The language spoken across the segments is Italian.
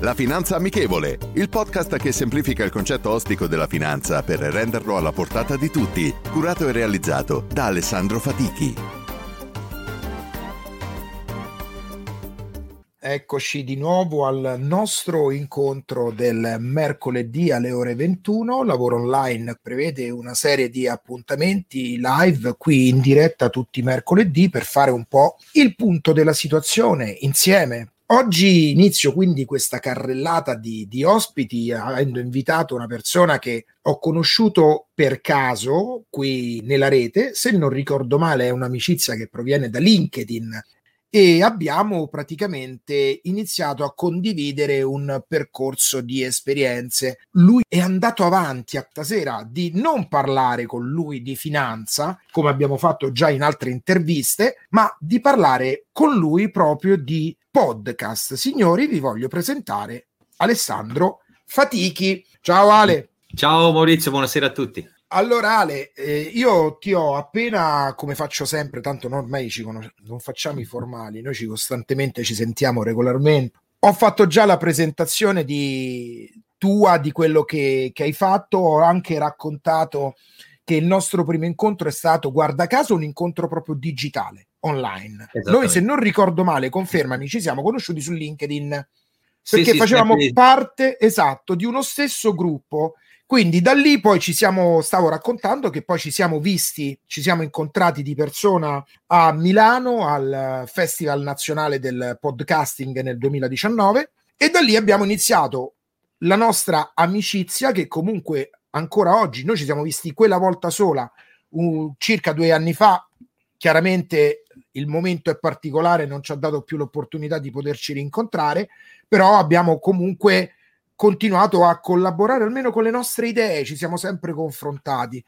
La Finanza Amichevole, il podcast che semplifica il concetto ostico della finanza per renderlo alla portata di tutti, curato e realizzato da Alessandro Fatichi. Eccoci di nuovo al nostro incontro del mercoledì alle ore 21. Lavoro online prevede una serie di appuntamenti live qui in diretta tutti i mercoledì per fare un po' il punto della situazione insieme Oggi inizio quindi questa carrellata di, di, ospiti avendo invitato una persona che ho conosciuto per caso qui nella rete, se non ricordo male è un'amicizia che proviene da LinkedIn e abbiamo praticamente iniziato a condividere un percorso di esperienze. Lui è andato avanti a stasera di non parlare con lui di finanza, come abbiamo fatto già in altre interviste, ma di parlare con lui proprio di podcast. Signori, vi voglio presentare Alessandro Fatichi. Ciao Ale. Ciao Maurizio, buonasera a tutti. Allora Ale, eh, io ti ho appena, come faccio sempre, tanto noi ormai ci conos- non facciamo i formali, noi ci costantemente ci sentiamo regolarmente. Ho fatto già la presentazione di tua di quello che, che hai fatto, ho anche raccontato che il nostro primo incontro è stato, guarda caso, un incontro proprio digitale, online. Noi, se non ricordo male, confermami, ci siamo conosciuti su LinkedIn perché sì, sì, facevamo parte, esatto, di uno stesso gruppo. Quindi da lì poi ci siamo, stavo raccontando che poi ci siamo visti, ci siamo incontrati di persona a Milano al Festival Nazionale del Podcasting nel 2019 e da lì abbiamo iniziato la nostra amicizia che comunque ancora oggi noi ci siamo visti quella volta sola uh, circa due anni fa chiaramente il momento è particolare non ci ha dato più l'opportunità di poterci rincontrare però abbiamo comunque continuato a collaborare almeno con le nostre idee, ci siamo sempre confrontati.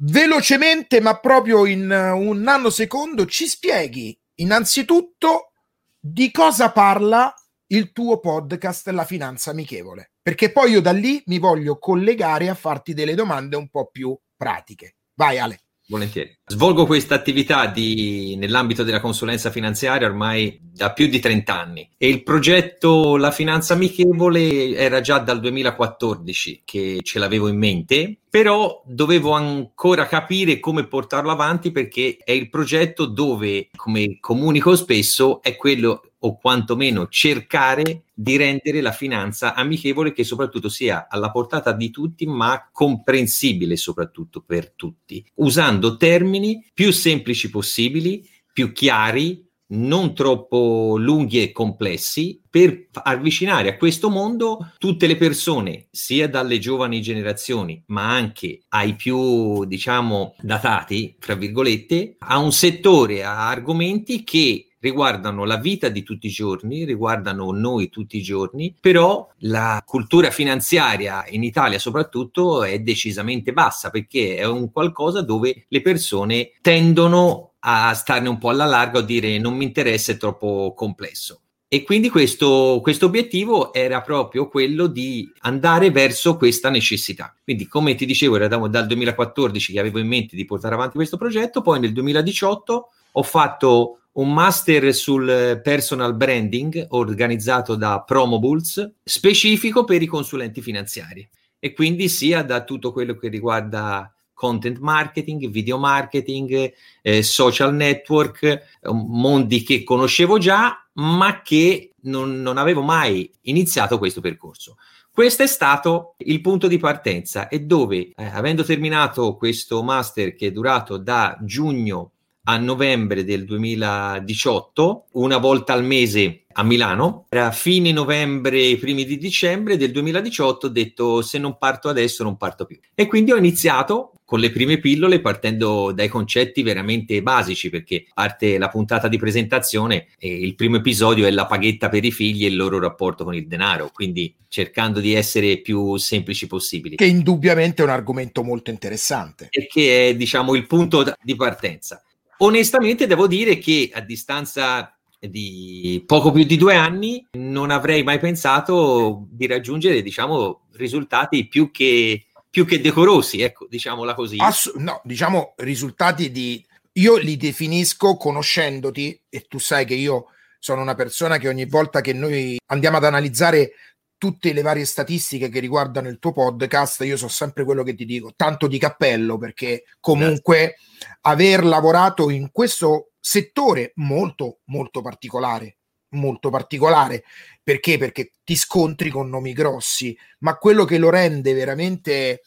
Velocemente, ma proprio in un nanosecondo, ci spieghi innanzitutto di cosa parla il tuo podcast La Finanza Amichevole, perché poi io da lì mi voglio collegare a farti delle domande un po' più pratiche. Vai Ale. Volentieri. Svolgo questa attività di, nell'ambito della consulenza finanziaria ormai da più di 30 anni e il progetto La Finanza Amichevole era già dal 2014 che ce l'avevo in mente, però dovevo ancora capire come portarlo avanti perché è il progetto dove, come comunico spesso, è quello o quantomeno cercare di rendere la finanza amichevole che soprattutto sia alla portata di tutti ma comprensibile soprattutto per tutti, usando termini più semplici possibili, più chiari, non troppo lunghi e complessi per avvicinare a questo mondo tutte le persone, sia dalle giovani generazioni, ma anche ai più, diciamo, datati, fra virgolette, a un settore, a argomenti che riguardano la vita di tutti i giorni, riguardano noi tutti i giorni, però la cultura finanziaria in Italia soprattutto è decisamente bassa perché è un qualcosa dove le persone tendono a starne un po' alla larga o dire non mi interessa, è troppo complesso. E quindi questo, questo, obiettivo era proprio quello di andare verso questa necessità. Quindi, come ti dicevo, era dal 2014 che avevo in mente di portare avanti questo progetto, poi nel 2018 ho fatto un master sul personal branding organizzato da Promobulls, specifico per i consulenti finanziari e quindi sia da tutto quello che riguarda content marketing, video marketing, eh, social network, mondi che conoscevo già, ma che non, non avevo mai iniziato questo percorso. Questo è stato il punto di partenza e dove, eh, avendo terminato questo master che è durato da giugno a novembre del 2018, una volta al mese a Milano. Era fine novembre, primi di dicembre del 2018, ho detto se non parto adesso non parto più. E quindi ho iniziato con le prime pillole partendo dai concetti veramente basici perché parte la puntata di presentazione e il primo episodio è la paghetta per i figli e il loro rapporto con il denaro, quindi cercando di essere più semplici possibili. Che indubbiamente è un argomento molto interessante. E che è diciamo il punto di partenza. Onestamente devo dire che a distanza di poco più di due anni non avrei mai pensato di raggiungere diciamo risultati più che, più che decorosi ecco diciamola così. Ass- no diciamo risultati di io li definisco conoscendoti e tu sai che io sono una persona che ogni volta che noi andiamo ad analizzare tutte le varie statistiche che riguardano il tuo podcast, io so sempre quello che ti dico, tanto di cappello perché comunque aver lavorato in questo settore molto molto particolare, molto particolare, perché? Perché ti scontri con nomi grossi, ma quello che lo rende veramente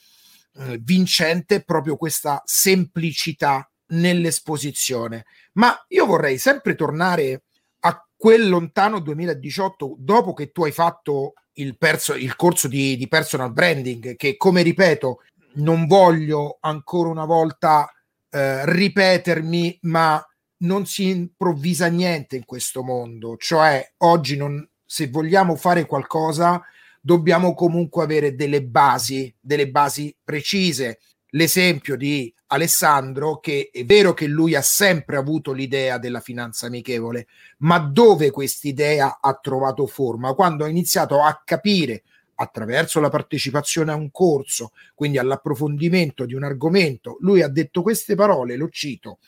eh, vincente è proprio questa semplicità nell'esposizione. Ma io vorrei sempre tornare a quel lontano 2018, dopo che tu hai fatto il, perso- il corso di, di personal branding, che come ripeto, non voglio ancora una volta eh, ripetermi, ma non si improvvisa niente in questo mondo. Cioè, oggi non, se vogliamo fare qualcosa, dobbiamo comunque avere delle basi, delle basi precise. L'esempio di Alessandro, che è vero che lui ha sempre avuto l'idea della finanza amichevole, ma dove quest'idea ha trovato forma? Quando ha iniziato a capire attraverso la partecipazione a un corso, quindi all'approfondimento di un argomento, lui ha detto queste parole, lo cito.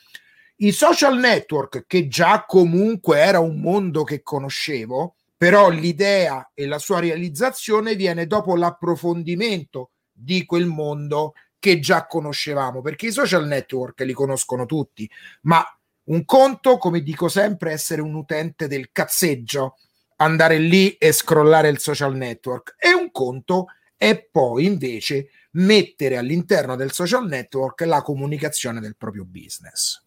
I social network, che già comunque era un mondo che conoscevo, però l'idea e la sua realizzazione viene dopo l'approfondimento di quel mondo che già conoscevamo, perché i social network li conoscono tutti, ma un conto, come dico sempre, essere un utente del cazzeggio, andare lì e scrollare il social network, e un conto è poi invece mettere all'interno del social network la comunicazione del proprio business.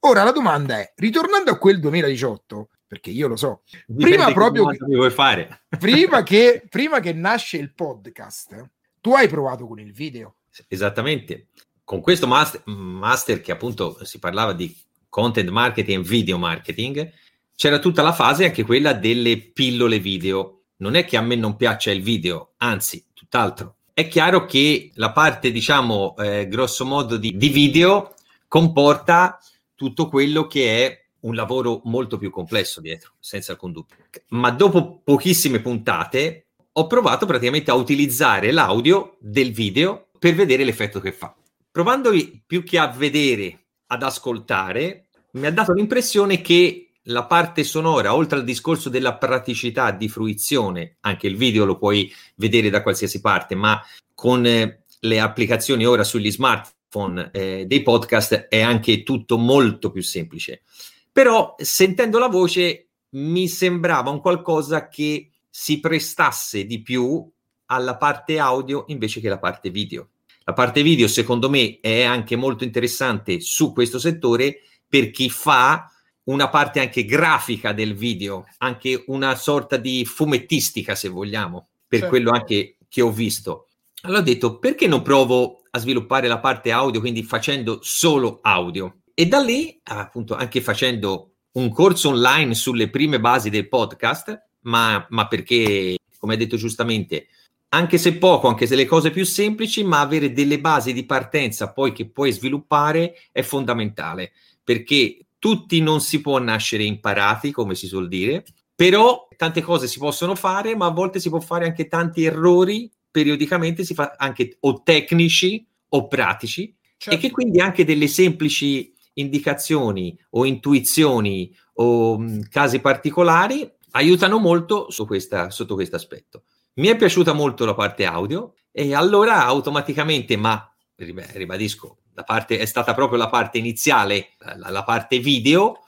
Ora la domanda è, ritornando a quel 2018, perché io lo so, Dipende prima proprio che, vuoi fare. prima, che, prima che nasce il podcast, tu hai provato con il video. Esattamente. Con questo master, master che appunto si parlava di content marketing e video marketing, c'era tutta la fase anche quella delle pillole video. Non è che a me non piaccia il video, anzi, tutt'altro. È chiaro che la parte, diciamo, eh, grosso modo di, di video comporta tutto quello che è un lavoro molto più complesso dietro, senza alcun dubbio. Ma dopo pochissime puntate ho provato praticamente a utilizzare l'audio del video per vedere l'effetto che fa. Provandoli più che a vedere, ad ascoltare, mi ha dato l'impressione che la parte sonora, oltre al discorso della praticità di fruizione, anche il video lo puoi vedere da qualsiasi parte, ma con eh, le applicazioni ora sugli smartphone eh, dei podcast è anche tutto molto più semplice. Però sentendo la voce mi sembrava un qualcosa che si prestasse di più alla parte audio invece che la parte video. La parte video, secondo me, è anche molto interessante su questo settore per chi fa una parte anche grafica del video, anche una sorta di fumettistica, se vogliamo, per certo. quello anche che ho visto. Allora ho detto, perché non provo a sviluppare la parte audio, quindi facendo solo audio? E da lì, appunto, anche facendo un corso online sulle prime basi del podcast, ma, ma perché, come hai detto giustamente, anche se poco, anche se le cose più semplici, ma avere delle basi di partenza poi che puoi sviluppare è fondamentale, perché tutti non si può nascere imparati, come si suol dire, però tante cose si possono fare, ma a volte si può fare anche tanti errori, periodicamente si fa anche o tecnici o pratici, certo. e che quindi anche delle semplici indicazioni o intuizioni o mh, casi particolari aiutano molto su questa, sotto questo aspetto. Mi è piaciuta molto la parte audio e allora automaticamente, ma ribadisco, la parte, è stata proprio la parte iniziale, la, la parte video,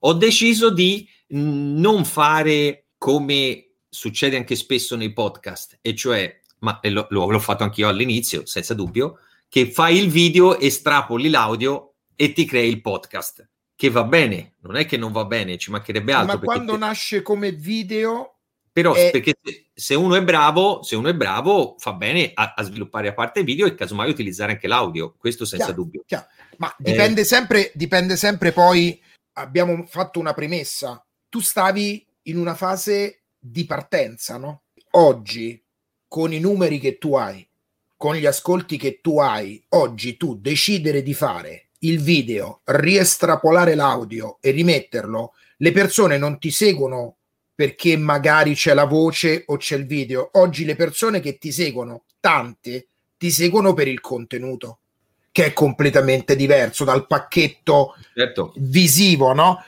ho deciso di non fare come succede anche spesso nei podcast, e cioè, ma lo, l'ho fatto anch'io all'inizio, senza dubbio, che fai il video, estrapoli l'audio e ti crei il podcast. Che va bene, non è che non va bene, ci mancherebbe altro. Ma quando te... nasce come video però è... perché se uno è bravo, se uno è bravo, fa bene a, a, sviluppare a parte video e casomai utilizzare anche l'audio, questo senza chiaro, dubbio. Chiaro. Ma dipende, eh... sempre, dipende sempre poi, abbiamo fatto una premessa, tu stavi in una fase di partenza, no? Oggi, con i numeri che tu hai, con gli ascolti che tu hai, oggi tu decidere di fare il video, riestrapolare l'audio e rimetterlo, le persone non ti seguono perché magari c'è la voce o c'è il video. Oggi le persone che ti seguono, tante, ti seguono per il contenuto, che è completamente diverso dal pacchetto certo. visivo, no?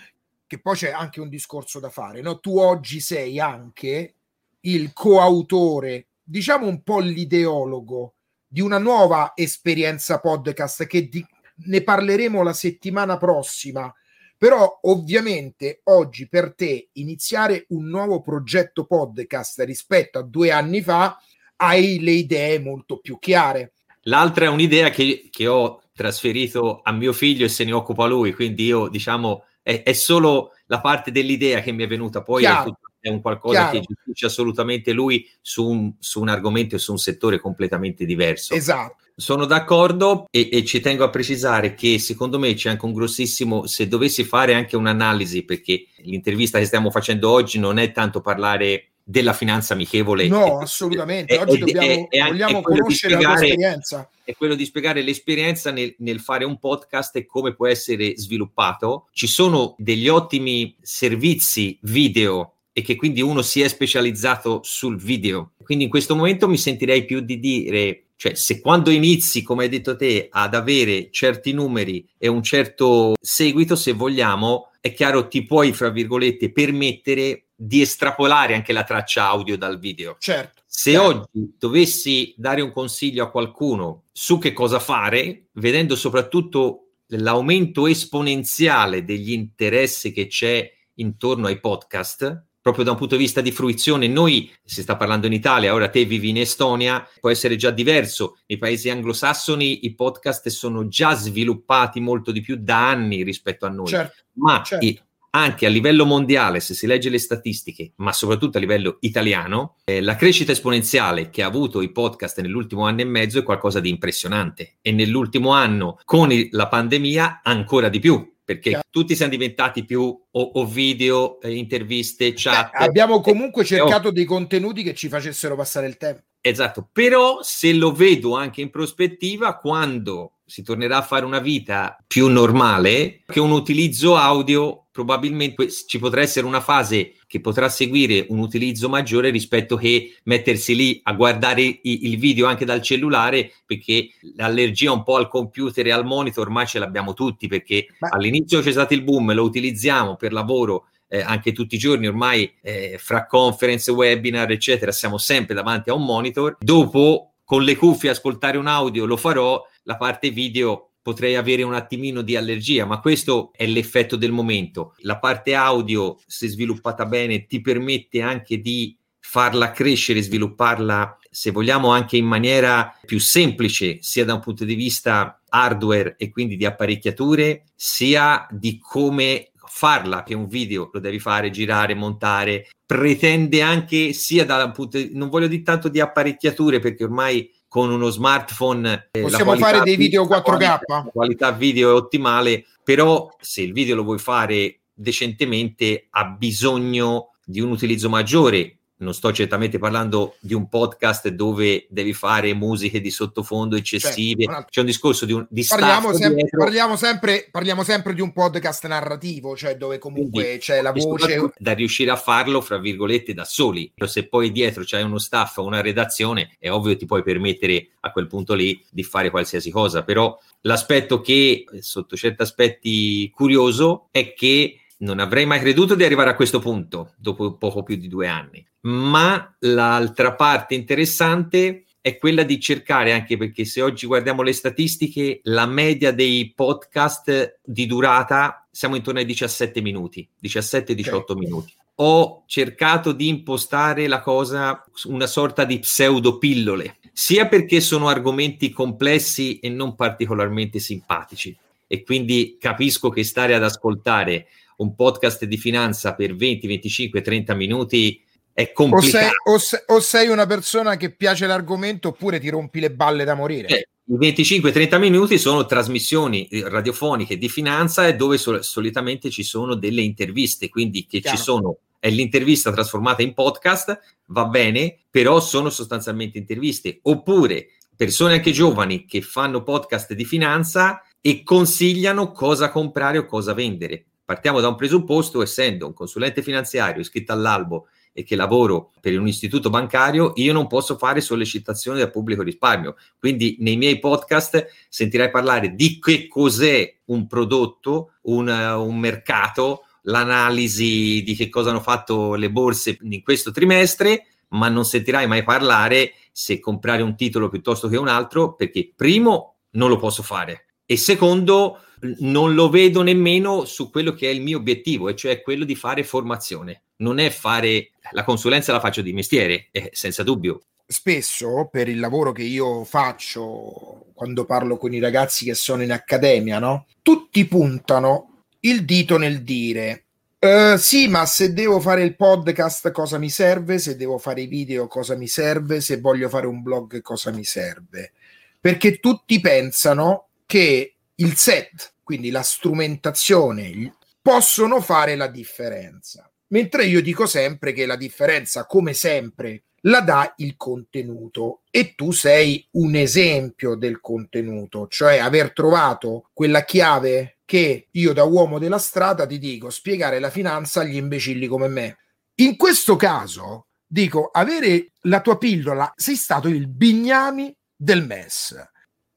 Che poi c'è anche un discorso da fare, no? Tu oggi sei anche il coautore, diciamo un po' l'ideologo di una nuova esperienza podcast che di, ne parleremo la settimana prossima. Però ovviamente oggi per te iniziare un nuovo progetto podcast rispetto a due anni fa hai le idee molto più chiare. L'altra è un'idea che, che ho trasferito a mio figlio e se ne occupa lui, quindi io diciamo è, è solo la parte dell'idea che mi è venuta, poi è, tutto, è, un qualcosa Chiaro. che gestisce assolutamente lui su un, su un argomento e su un settore completamente diverso. Esatto. Sono d'accordo e, e, ci tengo a precisare che secondo me c'è anche un grossissimo, se dovessi fare anche un'analisi, perché l'intervista che stiamo facendo oggi non è tanto parlare della finanza amichevole. No, assolutamente. Oggi è, dobbiamo, è, vogliamo conoscere spiegare, la tua esperienza. È quello di spiegare l'esperienza nel, nel, fare un podcast e come può essere sviluppato. Ci sono degli ottimi servizi video e che quindi uno si è specializzato sul video. Quindi in questo momento mi sentirei più di dire, cioè se quando inizi, come hai detto te, ad avere certi numeri e un certo seguito, se vogliamo, è chiaro ti puoi, fra virgolette, permettere di estrapolare anche la traccia audio dal video. Certo. Se certo. oggi dovessi dare un consiglio a qualcuno su che cosa fare, vedendo soprattutto l'aumento esponenziale degli interessi che c'è intorno ai podcast, proprio da un punto di vista di fruizione, noi si sta parlando in Italia, ora te vivi in Estonia, può essere già diverso. Nei paesi anglosassoni i podcast sono già sviluppati molto di più da anni rispetto a noi. Certo, ma certo. Anche a livello mondiale, se si legge le statistiche, ma soprattutto a livello italiano, eh, la crescita esponenziale che ha avuto i podcast nell'ultimo anno e mezzo è qualcosa di impressionante e nell'ultimo anno con il, la pandemia ancora di più. Perché Chiaro. tutti siamo diventati più o, o video, eh, interviste, chat. Beh, abbiamo comunque cercato dei contenuti che ci facessero passare il tempo. Esatto, però se lo vedo anche in prospettiva, quando si tornerà a fare una vita più normale, che un utilizzo audio probabilmente ci potrà essere una fase che potrà seguire un utilizzo maggiore rispetto che mettersi lì a guardare i, il video anche dal cellulare perché l'allergia un po' al computer e al monitor ormai ce l'abbiamo tutti perché Ma... all'inizio c'è stato il boom, lo utilizziamo per lavoro eh, anche tutti i giorni ormai eh, fra conference, webinar eccetera siamo sempre davanti a un monitor. Dopo con le cuffie ascoltare un audio lo farò la parte video potrei avere un attimino di allergia, ma questo è l'effetto del momento. La parte audio, se sviluppata bene, ti permette anche di farla crescere, svilupparla, se vogliamo, anche in maniera più semplice, sia da un punto di vista hardware e quindi di apparecchiature, sia di come farla, che un video lo devi fare, girare, montare, pretende anche sia da un punto di, non voglio dire tanto di apparecchiature perché ormai con uno smartphone. Eh, Possiamo fare dei video 4K. Qualità, la qualità video è ottimale, però se il video lo vuoi fare decentemente ha bisogno di un utilizzo maggiore non sto certamente parlando di un podcast dove devi fare musiche di sottofondo eccessive, certo, c'è un discorso di, un, di parliamo, sempre, parliamo, sempre, parliamo, sempre, di un podcast narrativo, cioè dove comunque Quindi, c'è la voce. Da riuscire a farlo, fra virgolette, da soli. Se poi dietro c'è uno staff o una redazione, è ovvio che ti puoi permettere a quel punto lì di fare qualsiasi cosa, però l'aspetto che, sotto certi aspetti curioso, è che non avrei mai creduto di arrivare a questo punto dopo poco più di due anni. Ma l'altra parte interessante è quella di cercare, anche perché se oggi guardiamo le statistiche, la media dei podcast di durata siamo intorno ai 17 minuti, 17-18 okay. minuti. Ho cercato di impostare la cosa una sorta di pseudo pillole, sia perché sono argomenti complessi e non particolarmente simpatici. E quindi capisco che stare ad ascoltare un podcast di finanza per 20, 25, 30 minuti è complicato. O sei, o sei, o sei una persona che piace l'argomento oppure ti rompi le balle da morire. Eh, i 25-30 minuti sono trasmissioni eh, radiofoniche di finanza e dove sol- solitamente ci sono delle interviste, quindi che Chiaro. ci sono è l'intervista trasformata in podcast, va bene, però sono sostanzialmente interviste. Oppure persone anche giovani che fanno podcast di finanza e consigliano cosa comprare o cosa vendere partiamo da un presupposto, essendo un consulente finanziario iscritto all'albo e che lavoro per un istituto bancario, io non posso fare sollecitazioni del pubblico risparmio. Quindi nei miei podcast sentirai parlare di che cos'è un prodotto, un, un mercato, l'analisi di che cosa hanno fatto le borse in questo trimestre, ma non sentirai mai parlare se comprare un titolo piuttosto che un altro, perché primo non lo posso fare e secondo non lo vedo nemmeno su quello che è il mio obiettivo, e cioè quello di fare formazione. Non è fare la consulenza, la faccio di mestiere, eh, senza dubbio. Spesso per il lavoro che io faccio quando parlo con i ragazzi che sono in accademia, no? Tutti puntano il dito nel dire Uh, sì, ma se devo fare il podcast cosa mi serve? Se devo fare i video cosa mi serve? Se voglio fare un blog cosa mi serve? Perché tutti pensano che il set, quindi la strumentazione, possono fare la differenza. Mentre io dico sempre che la differenza, come sempre, la dà il contenuto e tu sei un esempio del contenuto, cioè aver trovato quella chiave che io da uomo della strada ti dico spiegare la finanza agli imbecilli come me. In questo caso dico avere la tua pillola, sei stato il bignami del MES.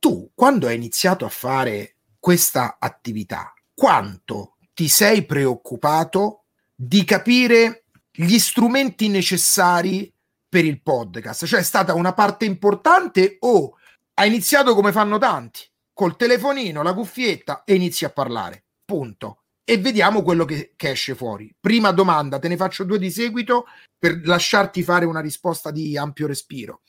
Tu quando hai iniziato a fare questa attività, quanto ti sei preoccupato di capire gli strumenti necessari per il podcast? Cioè è stata una parte importante o hai iniziato come fanno tanti, col telefonino, la cuffietta e inizi a parlare. Punto. E vediamo quello che, che esce fuori. Prima domanda, te ne faccio due di seguito per lasciarti fare una risposta di ampio respiro.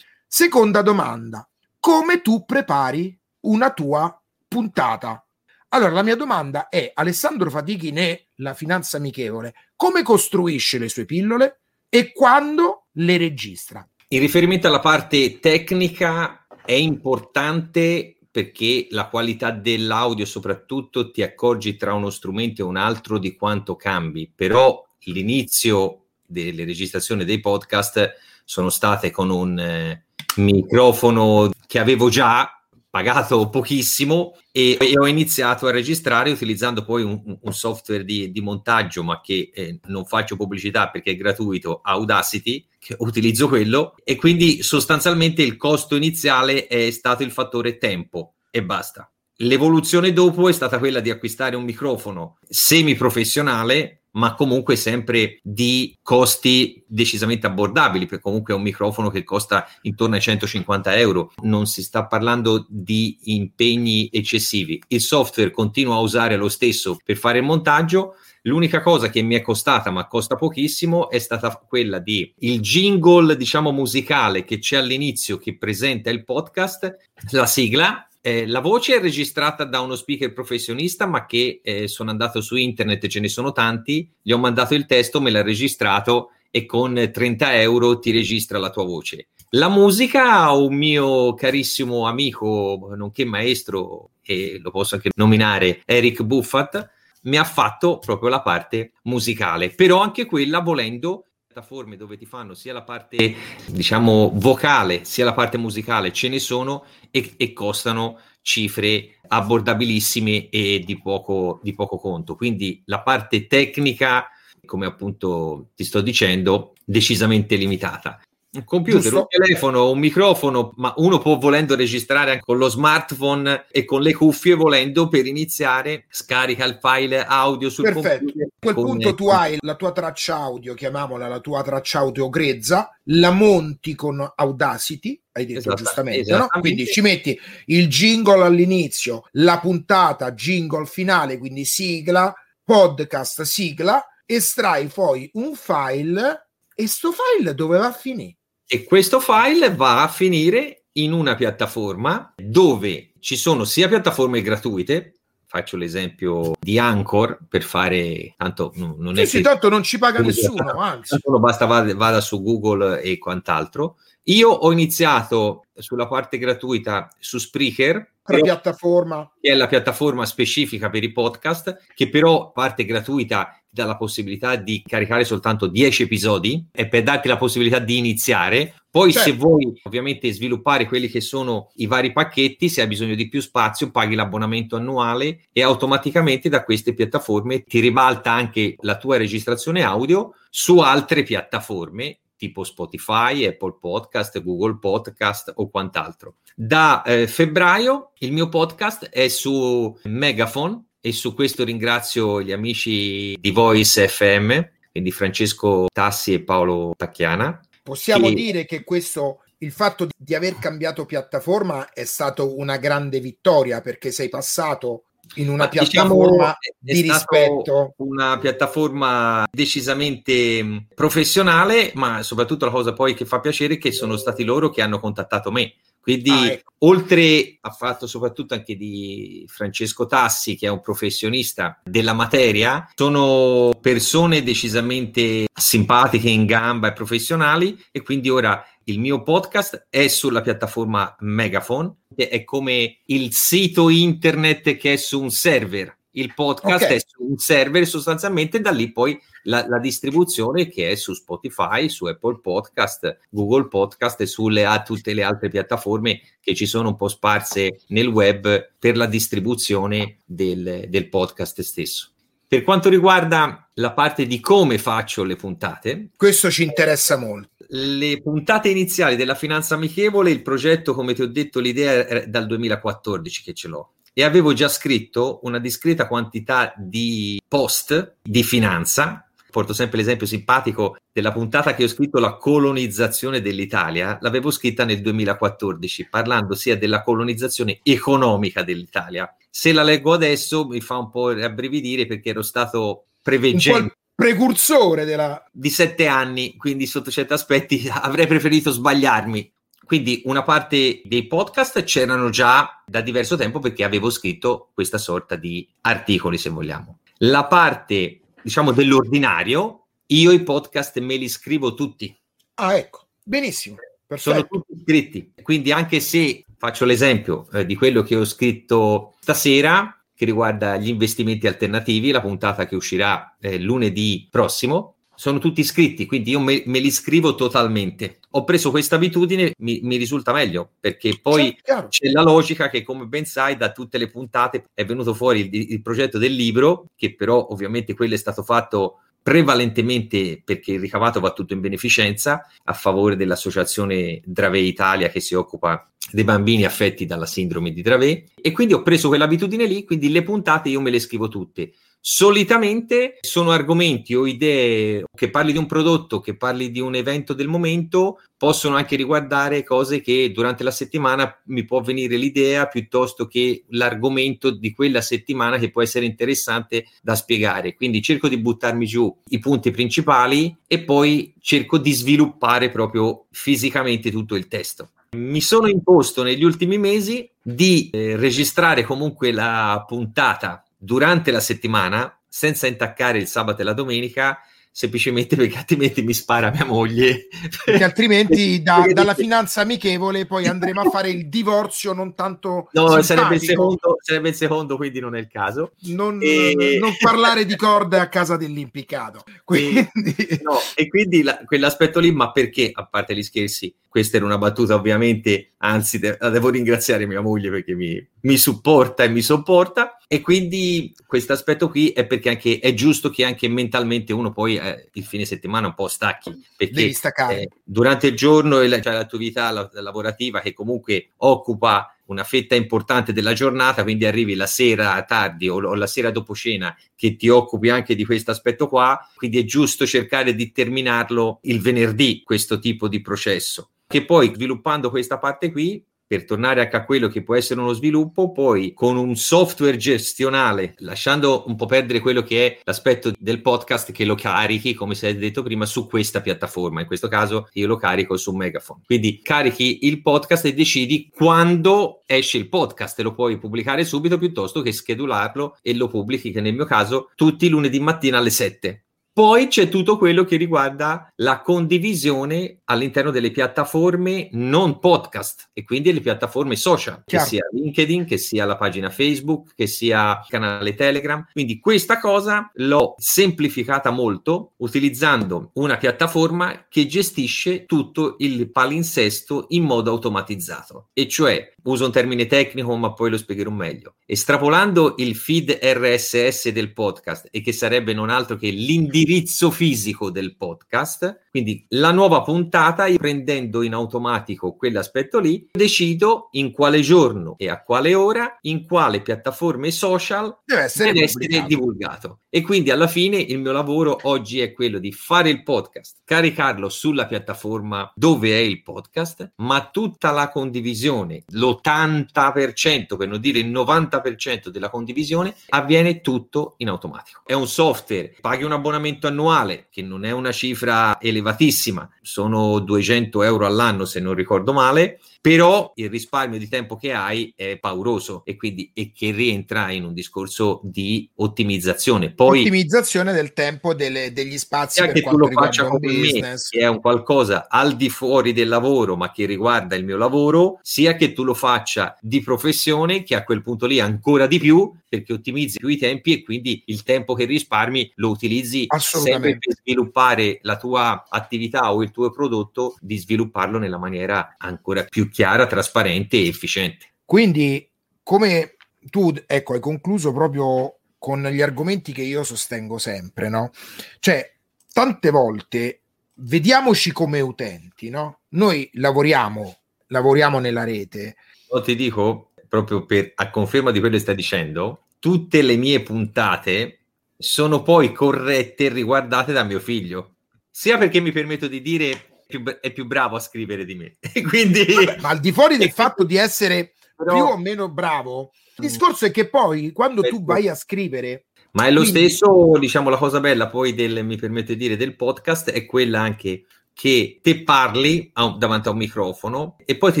Seconda domanda, come tu prepari una tua puntata? Allora, la mia domanda è: Alessandro Fatichi ne La finanza amichevole, come costruisce le sue pillole e quando le registra? In riferimento alla parte tecnica, è importante perché la qualità dell'audio, soprattutto, ti accorgi tra uno strumento e un altro di quanto cambi. Però l'inizio delle registrazioni dei podcast sono state con un eh, microfono che avevo già pagato pochissimo e, e, ho iniziato a registrare utilizzando poi un, un software di, di, montaggio ma che eh, non faccio pubblicità perché è gratuito Audacity che utilizzo quello. E quindi sostanzialmente il costo iniziale è stato il fattore tempo e basta. L'evoluzione dopo è stata quella di acquistare un microfono semi professionale ma comunque sempre di costi decisamente abbordabili, perché comunque è un microfono che costa intorno ai 150 euro. Non si sta parlando di impegni eccessivi. Il software continua a usare lo stesso per fare il montaggio. L'unica cosa che mi è costata, ma costa pochissimo, è stata quella di il jingle, diciamo, musicale che c'è all'inizio che presenta il podcast, la sigla, eh, la voce è registrata da uno speaker professionista, ma che eh, sono andato su internet, ce ne sono tanti, gli ho mandato il testo, me l'ha registrato e con 30 euro ti registra la tua voce. La musica, un mio carissimo amico, nonché maestro, e lo posso anche nominare, Eric Buffat, mi ha fatto proprio la parte musicale, però anche quella volendo piattaforme dove ti fanno sia la parte diciamo vocale sia la parte musicale ce ne sono e, e costano cifre abbordabilissime e di poco, di poco conto. Quindi la parte tecnica come appunto ti sto dicendo decisamente limitata un computer, Giusto. un telefono, un microfono, ma uno può volendo registrare anche con lo smartphone e con le cuffie volendo per iniziare, scarica il file audio sul Perfetto. computer. A quel punto tu hai la tua traccia audio, chiamiamola la tua traccia audio grezza, la monti con Audacity, hai detto esatto, giustamente, no? quindi ci metti il jingle all'inizio, la puntata jingle finale, quindi sigla, podcast sigla, estrai poi un file e sto file dove va a finire? E questo file va a finire in una piattaforma dove ci sono sia piattaforme gratuite, faccio l'esempio di Anchor per fare tanto non sì, è sì, che... tanto non ci paga nessuno anzi. basta vada, vada, su Google e quant'altro. Io ho iniziato sulla parte gratuita su Spreaker la piattaforma. che è la piattaforma specifica per i podcast che però parte gratuita dà la possibilità di caricare soltanto 10 episodi e per darti la possibilità di iniziare. Poi, certo. se vuoi ovviamente sviluppare quelli che sono i vari pacchetti, se hai bisogno di più spazio, paghi l'abbonamento annuale e automaticamente da queste piattaforme ti ribalta anche la tua registrazione audio su altre piattaforme tipo Spotify, Apple Podcast, Google Podcast o quant'altro. Da eh, febbraio il mio podcast è su Megaphone e su questo ringrazio gli amici di Voice FM, quindi Francesco Tassi e Paolo Tacchiana. Possiamo che... dire che questo il fatto di aver cambiato piattaforma è stato una grande vittoria perché sei passato in una Ma diciamo piattaforma diciamo, di rispetto. Una piattaforma decisamente professionale, ma soprattutto la cosa poi che fa piacere è che sono stati loro che hanno contattato me. Quindi, ah, ecco. oltre a fatto soprattutto anche di Francesco Tassi, che è un professionista della materia, sono persone decisamente simpatiche, in gamba e professionali. E quindi ora il mio podcast è sulla piattaforma Megaphone, che è come il sito internet che è su un server. Il podcast okay. è su un server sostanzialmente da lì poi la, la, distribuzione che è su Spotify, su Apple Podcast, Google Podcast e sulle a tutte le altre piattaforme che ci sono un po' sparse nel web per la distribuzione del, del podcast stesso. Per quanto riguarda la parte di come faccio le puntate, questo ci interessa molto. Le puntate iniziali della finanza amichevole, il progetto, come ti ho detto, l'idea è dal 2014 che ce l'ho e avevo già scritto una discreta quantità di post di finanza. Porto sempre l'esempio simpatico della puntata che ho scritto La colonizzazione dell'Italia, l'avevo scritta nel 2014, parlando sia della colonizzazione economica dell'Italia se la leggo adesso mi fa un po' rabbrividire perché ero stato preveggente. Precursore della... di sette anni, quindi sotto certi aspetti avrei preferito sbagliarmi. Quindi una parte dei podcast c'erano già da diverso tempo perché avevo scritto questa sorta di articoli, se vogliamo. La parte, diciamo, dell'ordinario, io i podcast me li scrivo tutti. Ah, ecco, benissimo. Perfetto. Sono tutti scritti, quindi anche se Faccio l'esempio eh, di quello che ho scritto stasera, che riguarda gli investimenti alternativi, la puntata che uscirà eh, lunedì prossimo. Sono tutti scritti, quindi io me, me li scrivo totalmente. Ho preso questa abitudine, mi, mi risulta meglio, perché poi c'è, c'è la logica che, come ben sai, da tutte le puntate è venuto fuori il, il progetto del libro, che però ovviamente quello è stato fatto prevalentemente perché il ricavato va tutto in beneficenza a favore dell'associazione Drave Italia che si occupa dei bambini affetti dalla sindrome di Dravet e quindi ho preso quell'abitudine lì, quindi le puntate io me le scrivo tutte. Solitamente sono argomenti o idee che parli di un prodotto, che parli di un evento del momento, possono anche riguardare cose che durante la settimana mi può venire l'idea piuttosto che l'argomento di quella settimana che può essere interessante da spiegare. Quindi cerco di buttarmi giù i punti principali e poi cerco di sviluppare proprio fisicamente tutto il testo. Mi sono imposto negli ultimi mesi di eh, registrare comunque la puntata durante la settimana senza intaccare il sabato e la domenica semplicemente perché altrimenti mi spara mia moglie. Perché altrimenti da, dalla finanza amichevole poi andremo a fare il divorzio non tanto No, sarebbe il, secondo, sarebbe il secondo, quindi non è il caso. Non, e... non parlare di corde a casa dell'impiccato. Quindi... E, no, e quindi la, quell'aspetto lì, ma perché, a parte gli scherzi, questa era una battuta ovviamente, anzi de- devo ringraziare mia moglie perché mi, mi supporta e mi sopporta. E quindi questo aspetto qui è perché anche è giusto che anche mentalmente uno poi eh, il fine settimana un po' stacchi perché eh, durante il giorno c'è cioè, l'attività la, lavorativa che comunque occupa una fetta importante della giornata, quindi arrivi la sera tardi o, o la sera dopo cena che ti occupi anche di questo aspetto qua, quindi è giusto cercare di terminarlo il venerdì questo tipo di processo che poi sviluppando questa parte qui per tornare a quello che può essere uno sviluppo, poi con un software gestionale, lasciando un po' perdere quello che è l'aspetto del podcast che lo carichi, come si è detto prima, su questa piattaforma. In questo caso io lo carico su Megaphone. Quindi carichi il podcast e decidi quando esce il podcast e lo puoi pubblicare subito piuttosto che schedularlo e lo pubblichi, che nel mio caso tutti i lunedì mattina alle 7 poi c'è tutto quello che riguarda la condivisione all'interno delle piattaforme non podcast e quindi le piattaforme social, Chiaro. che sia LinkedIn, che sia la pagina Facebook, che sia il canale Telegram. Quindi questa cosa l'ho semplificata molto utilizzando una piattaforma che gestisce tutto il palinsesto in modo automatizzato. E cioè, uso un termine tecnico ma poi lo spiegherò meglio, estrapolando il feed RSS del podcast e che sarebbe non altro che l'indirizzo l'indirizzo fisico del podcast, quindi la nuova puntata, io prendendo in automatico quell'aspetto lì, decido in quale giorno e a quale ora, in quale piattaforme social deve essere, deve essere divulgato. E quindi alla fine il mio lavoro oggi è quello di fare il podcast, caricarlo sulla piattaforma dove è il podcast, ma tutta la condivisione, l'80%, per non dire il 90% della condivisione, avviene tutto in automatico. È un software, paghi un abbonamento annuale, che non è una cifra elevatissima, sono 200 euro all'anno se non ricordo male, però il risparmio di tempo che hai è pauroso e quindi e che rientra in un discorso di ottimizzazione. Poi, ottimizzazione del tempo delle, degli spazi sia che tu lo faccia come business. me, che è un qualcosa al di fuori del lavoro ma che riguarda il mio lavoro, sia che tu lo faccia di professione che a quel punto lì ancora di più perché ottimizzi più i tempi e quindi il tempo che risparmi lo utilizzi sempre per sviluppare la tua attività o il tuo prodotto, di svilupparlo nella maniera ancora più chiara, trasparente e efficiente. Quindi, come tu ecco, hai concluso proprio con gli argomenti che io sostengo sempre, no? Cioè, tante volte vediamoci come utenti, no? Noi lavoriamo, lavoriamo nella rete. Io ti dico, proprio per, a conferma di quello che stai dicendo, tutte le mie puntate sono poi corrette e riguardate da mio figlio. Sia perché mi permetto di dire più, è più bravo a scrivere di me. Quindi... Vabbè, ma al di fuori del fatto di essere però... più o meno bravo, il discorso è che poi quando tu vai a scrivere... Ma è lo quindi... stesso, diciamo, la cosa bella poi del, mi permette di dire, del podcast è quella anche che te parli a, davanti a un microfono e poi ti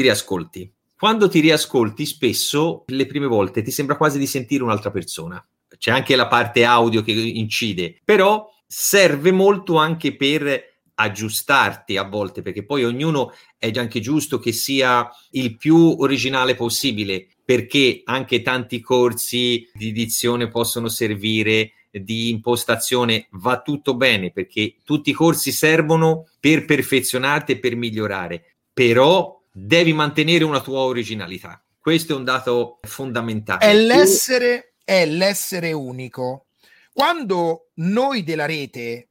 riascolti. Quando ti riascolti, spesso le prime volte ti sembra quasi di sentire un'altra persona. C'è anche la parte audio che incide, però serve molto anche per aggiustarti a volte, perché poi ognuno è anche giusto che sia il più originale possibile, perché anche tanti corsi di dizione possono servire di impostazione va tutto bene perché tutti i corsi servono per perfezionarti e per migliorare, però devi mantenere una tua originalità. Questo è un dato fondamentale. È l'essere, è l'essere unico. Quando noi della rete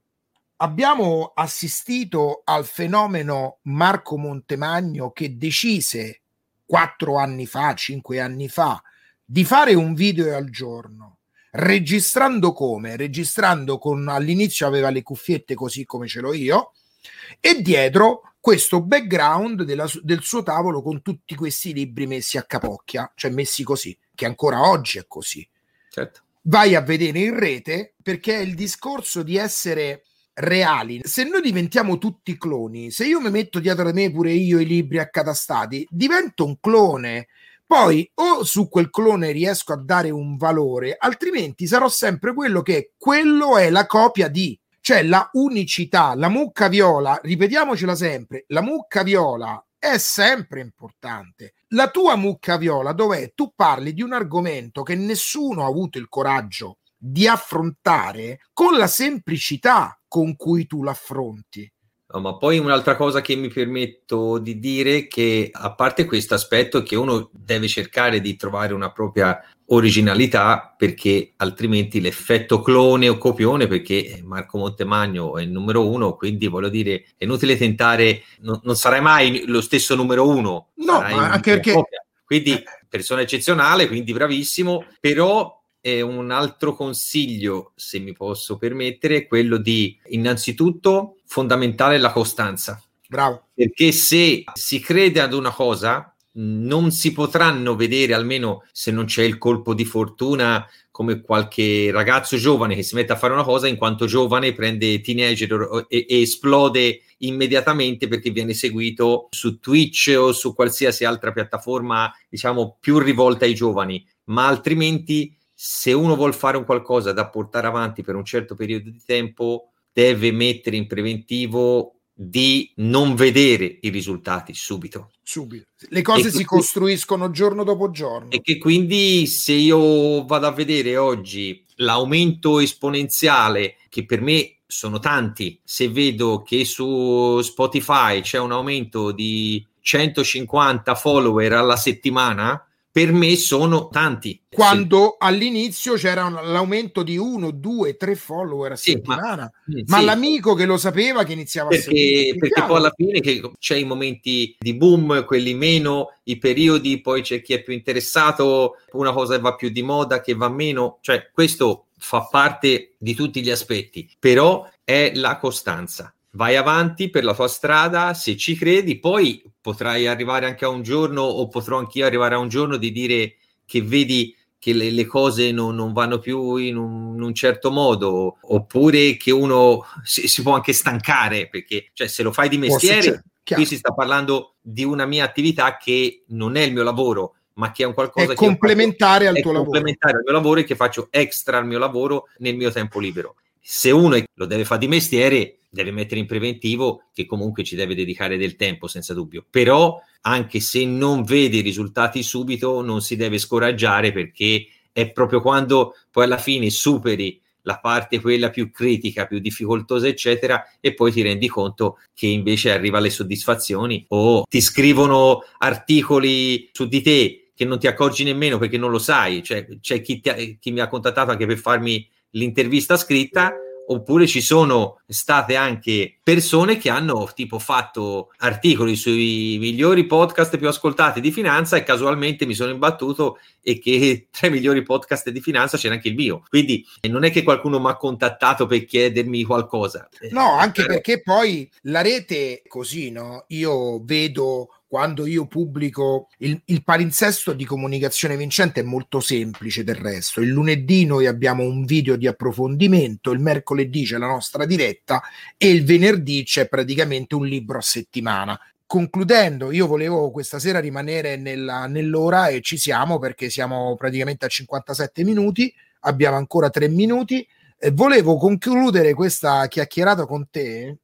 abbiamo assistito al fenomeno Marco Montemagno che decise quattro anni fa, cinque anni fa, di fare un video al giorno, registrando come? Registrando con all'inizio aveva le cuffiette così come ce l'ho io e dietro questo background della, del suo tavolo con tutti questi libri messi a capocchia, cioè messi così, che ancora oggi è così. Certo. Vai a vedere in rete perché il discorso di essere reali. Se noi diventiamo tutti cloni, se io mi metto dietro di me pure io i libri accatastati, divento un clone. Poi o su quel clone riesco a dare un valore, altrimenti sarò sempre quello che quello è la copia di, cioè la unicità, la mucca viola, ripetiamocela sempre, la mucca viola è sempre importante. La tua mucca viola dov'è? Tu parli di un argomento che nessuno ha avuto il coraggio di affrontare con la semplicità con cui tu l'affronti. No, ma poi un'altra cosa che mi permetto di dire che a parte questo aspetto che uno deve cercare di trovare una propria originalità perché altrimenti l'effetto clone o copione perché Marco Montemagno è il numero uno quindi voglio dire è inutile tentare non, non sarai mai lo stesso numero uno no anche perché copia. quindi persona eccezionale quindi bravissimo però e un altro consiglio, se mi posso permettere, è quello di innanzitutto fondamentale la costanza. Bravo. Perché se si crede ad una cosa, non si potranno vedere, almeno se non c'è il colpo di fortuna, come qualche ragazzo giovane che si mette a fare una cosa, in quanto giovane prende teenager e, e esplode immediatamente perché viene seguito su Twitch o su qualsiasi altra piattaforma, diciamo, più rivolta ai giovani. Ma altrimenti se uno vuole fare un qualcosa da portare avanti per un certo periodo di tempo, deve mettere in preventivo di non vedere i risultati subito. Subito. Le cose e si quindi, costruiscono giorno dopo giorno. E che quindi se io vado a vedere oggi l'aumento esponenziale, che per me sono tanti, se vedo che su Spotify c'è un aumento di 150 follower alla settimana, per me sono tanti. Quando sì. all'inizio c'era un, l'aumento di uno, due, tre follower a sì, settimana, ma, ma sì. l'amico che lo sapeva che iniziava perché, a seguire. Perché poi alla fine c'è i momenti di boom, quelli meno, i periodi, poi c'è chi è più interessato, una cosa che va più di moda, che va meno, cioè questo fa parte di tutti gli aspetti, però è la costanza vai avanti per la tua strada, se ci credi, poi potrai arrivare anche a un giorno, o potrò anch'io arrivare a un giorno di dire che vedi che le, le cose non, non, vanno più in un, in un, certo modo, oppure che uno si, si, può anche stancare, perché cioè, se lo fai di mestiere, qui si sta parlando di una mia attività che non è il mio lavoro, ma che è un qualcosa è complementare faccio, al tuo complementare lavoro. al mio lavoro e che faccio extra al mio lavoro nel mio tempo libero. Se uno lo deve fare di mestiere, deve mettere in preventivo che comunque ci deve dedicare del tempo senza dubbio, però anche se non vede i risultati subito non si deve scoraggiare perché è proprio quando poi alla fine superi la parte quella più critica, più difficoltosa, eccetera, e poi ti rendi conto che invece arriva alle soddisfazioni o ti scrivono articoli su di te che non ti accorgi nemmeno perché non lo sai, cioè c'è chi, ti, chi mi ha contattato anche per farmi l'intervista scritta oppure ci sono state anche persone che hanno tipo fatto articoli sui migliori podcast più ascoltati di finanza e casualmente mi sono imbattuto e che tra i migliori podcast di finanza c'era anche il mio. Quindi non è che qualcuno mi ha contattato per chiedermi qualcosa. No, anche perché poi la rete così, no? Io vedo quando io pubblico il, il, palinsesto di comunicazione vincente è molto semplice del resto. Il lunedì noi abbiamo un video di approfondimento, il mercoledì c'è la nostra diretta e il venerdì c'è praticamente un libro a settimana. Concludendo, io volevo questa sera rimanere nella, nell'ora e ci siamo perché siamo praticamente a 57 minuti, abbiamo ancora 3 minuti. E volevo concludere questa chiacchierata con te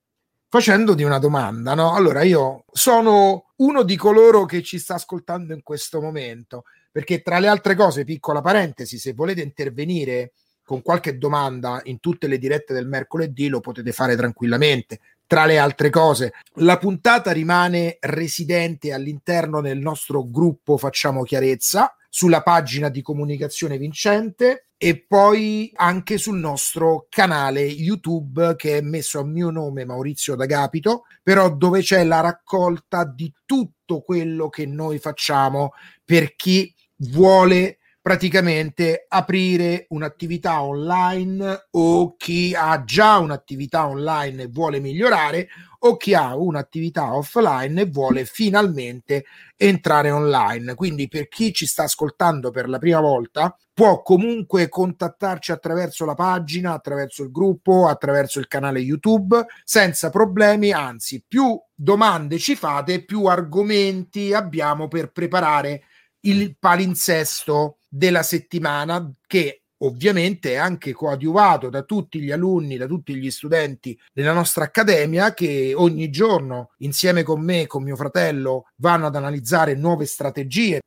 facendoti una domanda, no? Allora, io sono uno di coloro che ci sta ascoltando in questo momento, perché tra le altre cose, piccola parentesi, se volete intervenire con qualche domanda in tutte le dirette del mercoledì, lo potete fare tranquillamente. Tra le altre cose, la puntata rimane residente all'interno del nostro gruppo Facciamo Chiarezza sulla pagina di comunicazione vincente e poi anche sul nostro canale YouTube che è messo a mio nome Maurizio D'Agapito, però dove c'è la raccolta di tutto quello che noi facciamo per chi vuole praticamente aprire un'attività online o chi ha già un'attività online e vuole migliorare o chi ha un'attività offline e vuole finalmente entrare online. Quindi per chi ci sta ascoltando per la prima volta può comunque contattarci attraverso la pagina, attraverso il gruppo, attraverso il canale YouTube senza problemi, anzi più domande ci fate, più argomenti abbiamo per preparare il palinsesto della settimana che ovviamente è anche coadiuvato da tutti gli alunni, da tutti gli studenti della nostra accademia che ogni giorno insieme con me e con mio fratello vanno ad analizzare nuove strategie.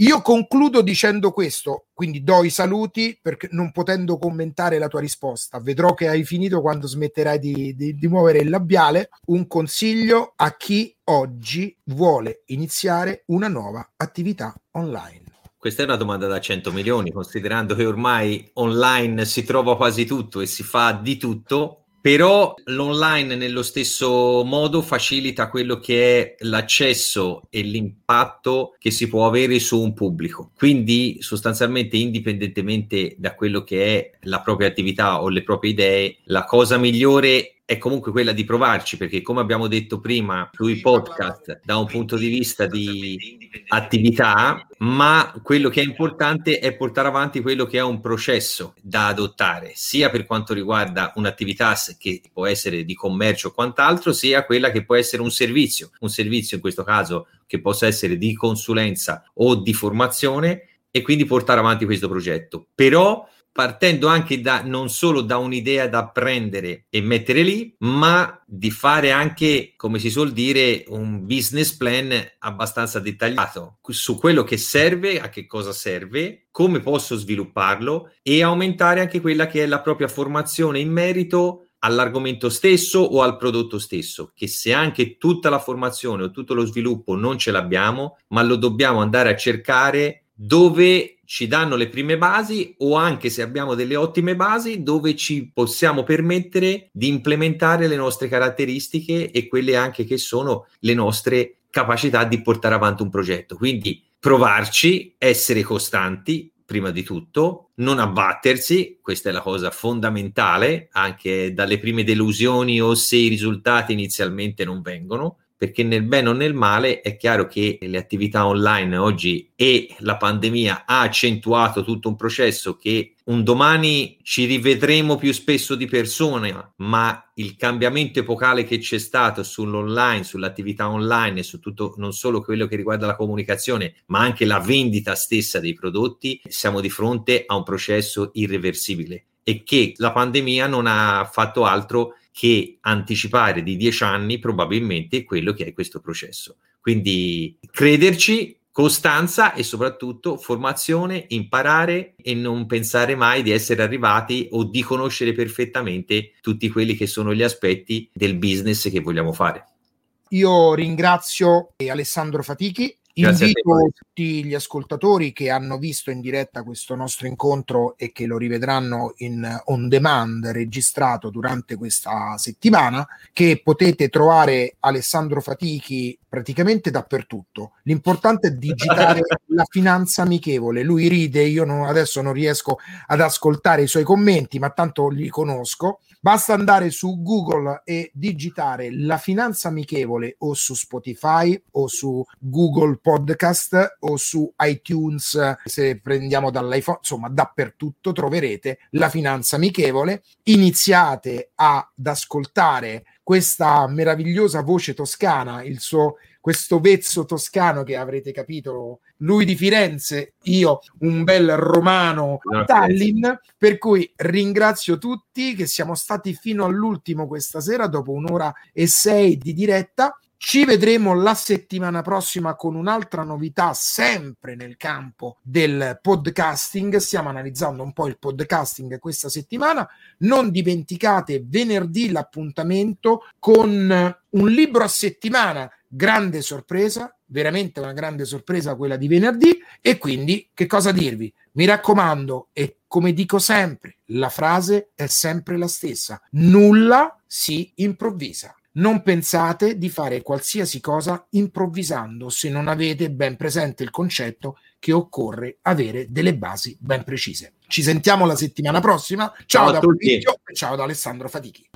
Io concludo dicendo questo, quindi do i saluti perché non potendo commentare la tua risposta. Vedrò che hai finito quando smetterai di, di, di muovere il labiale. Un consiglio a chi oggi vuole iniziare una nuova attività online. Questa è una domanda da 100 milioni, considerando che ormai online si trova quasi tutto e si fa di tutto, però l'online nello stesso modo facilita quello che è l'accesso e l'impatto che si può avere su un pubblico. Quindi sostanzialmente indipendentemente da quello che è la propria attività o le proprie idee, la cosa migliore è comunque quella di provarci, perché come abbiamo detto prima, sui podcast da un punto di vista di attività, ma quello che è importante è portare avanti quello che è un processo da adottare, sia per quanto riguarda un'attività che può essere di commercio o quant'altro, sia quella che può essere un servizio, un servizio in questo caso che possa essere di consulenza o di formazione e quindi portare avanti questo progetto. Però partendo anche da non solo da un'idea da prendere e mettere lì, ma di fare anche, come si suol dire, un business plan abbastanza dettagliato su quello che serve, a che cosa serve, come posso svilupparlo e aumentare anche quella che è la propria formazione in merito all'argomento stesso o al prodotto stesso, che se anche tutta la formazione o tutto lo sviluppo non ce l'abbiamo, ma lo dobbiamo andare a cercare dove ci danno le prime basi o anche se abbiamo delle ottime basi dove ci possiamo permettere di implementare le nostre caratteristiche e quelle anche che sono le nostre capacità di portare avanti un progetto. Quindi provarci, essere costanti, prima di tutto, non abbattersi, questa è la cosa fondamentale, anche dalle prime delusioni o se i risultati inizialmente non vengono, perché nel bene o nel male è chiaro che le attività online oggi e la pandemia ha accentuato tutto un processo che un domani ci rivedremo più spesso di persone, ma il cambiamento epocale che c'è stato sull'online, sull'attività online e su tutto non solo quello che riguarda la comunicazione, ma anche la vendita stessa dei prodotti, siamo di fronte a un processo irreversibile e che la pandemia non ha fatto altro che anticipare di dieci anni probabilmente quello che è questo processo. Quindi crederci, costanza e soprattutto formazione, imparare e non pensare mai di essere arrivati o di conoscere perfettamente tutti quelli che sono gli aspetti del business che vogliamo fare. Io ringrazio Alessandro Fatichi Invito tutti gli ascoltatori che hanno visto in diretta questo nostro incontro e che lo rivedranno in on demand registrato durante questa settimana, che potete trovare Alessandro Fatichi praticamente dappertutto. L'importante è digitare la finanza amichevole. Lui ride, io non, adesso non riesco ad ascoltare i suoi commenti, ma tanto li conosco. Basta andare su Google e digitare la finanza amichevole o su Spotify o su Google Podcast o su iTunes, se prendiamo dall'iPhone, insomma, dappertutto troverete la finanza amichevole. Iniziate ad ascoltare questa meravigliosa voce toscana, il suo questo vezzo toscano che avrete capito, lui di Firenze, io un bel romano a Tallinn, per cui ringrazio tutti che siamo stati fino all'ultimo questa sera dopo un'ora e sei di diretta. Ci vedremo la settimana prossima con un'altra novità sempre nel campo del podcasting. Stiamo analizzando un po' il podcasting questa settimana. Non dimenticate venerdì l'appuntamento con un libro a settimana grande sorpresa, veramente una grande sorpresa quella di venerdì e quindi che cosa dirvi? Mi raccomando e come dico sempre, la frase è sempre la stessa, nulla si improvvisa. Non pensate di fare qualsiasi cosa improvvisando se non avete ben presente il concetto che occorre avere delle basi ben precise. Ci sentiamo la settimana prossima. Ciao, ciao da Maurizio e ciao da Alessandro Fatichi.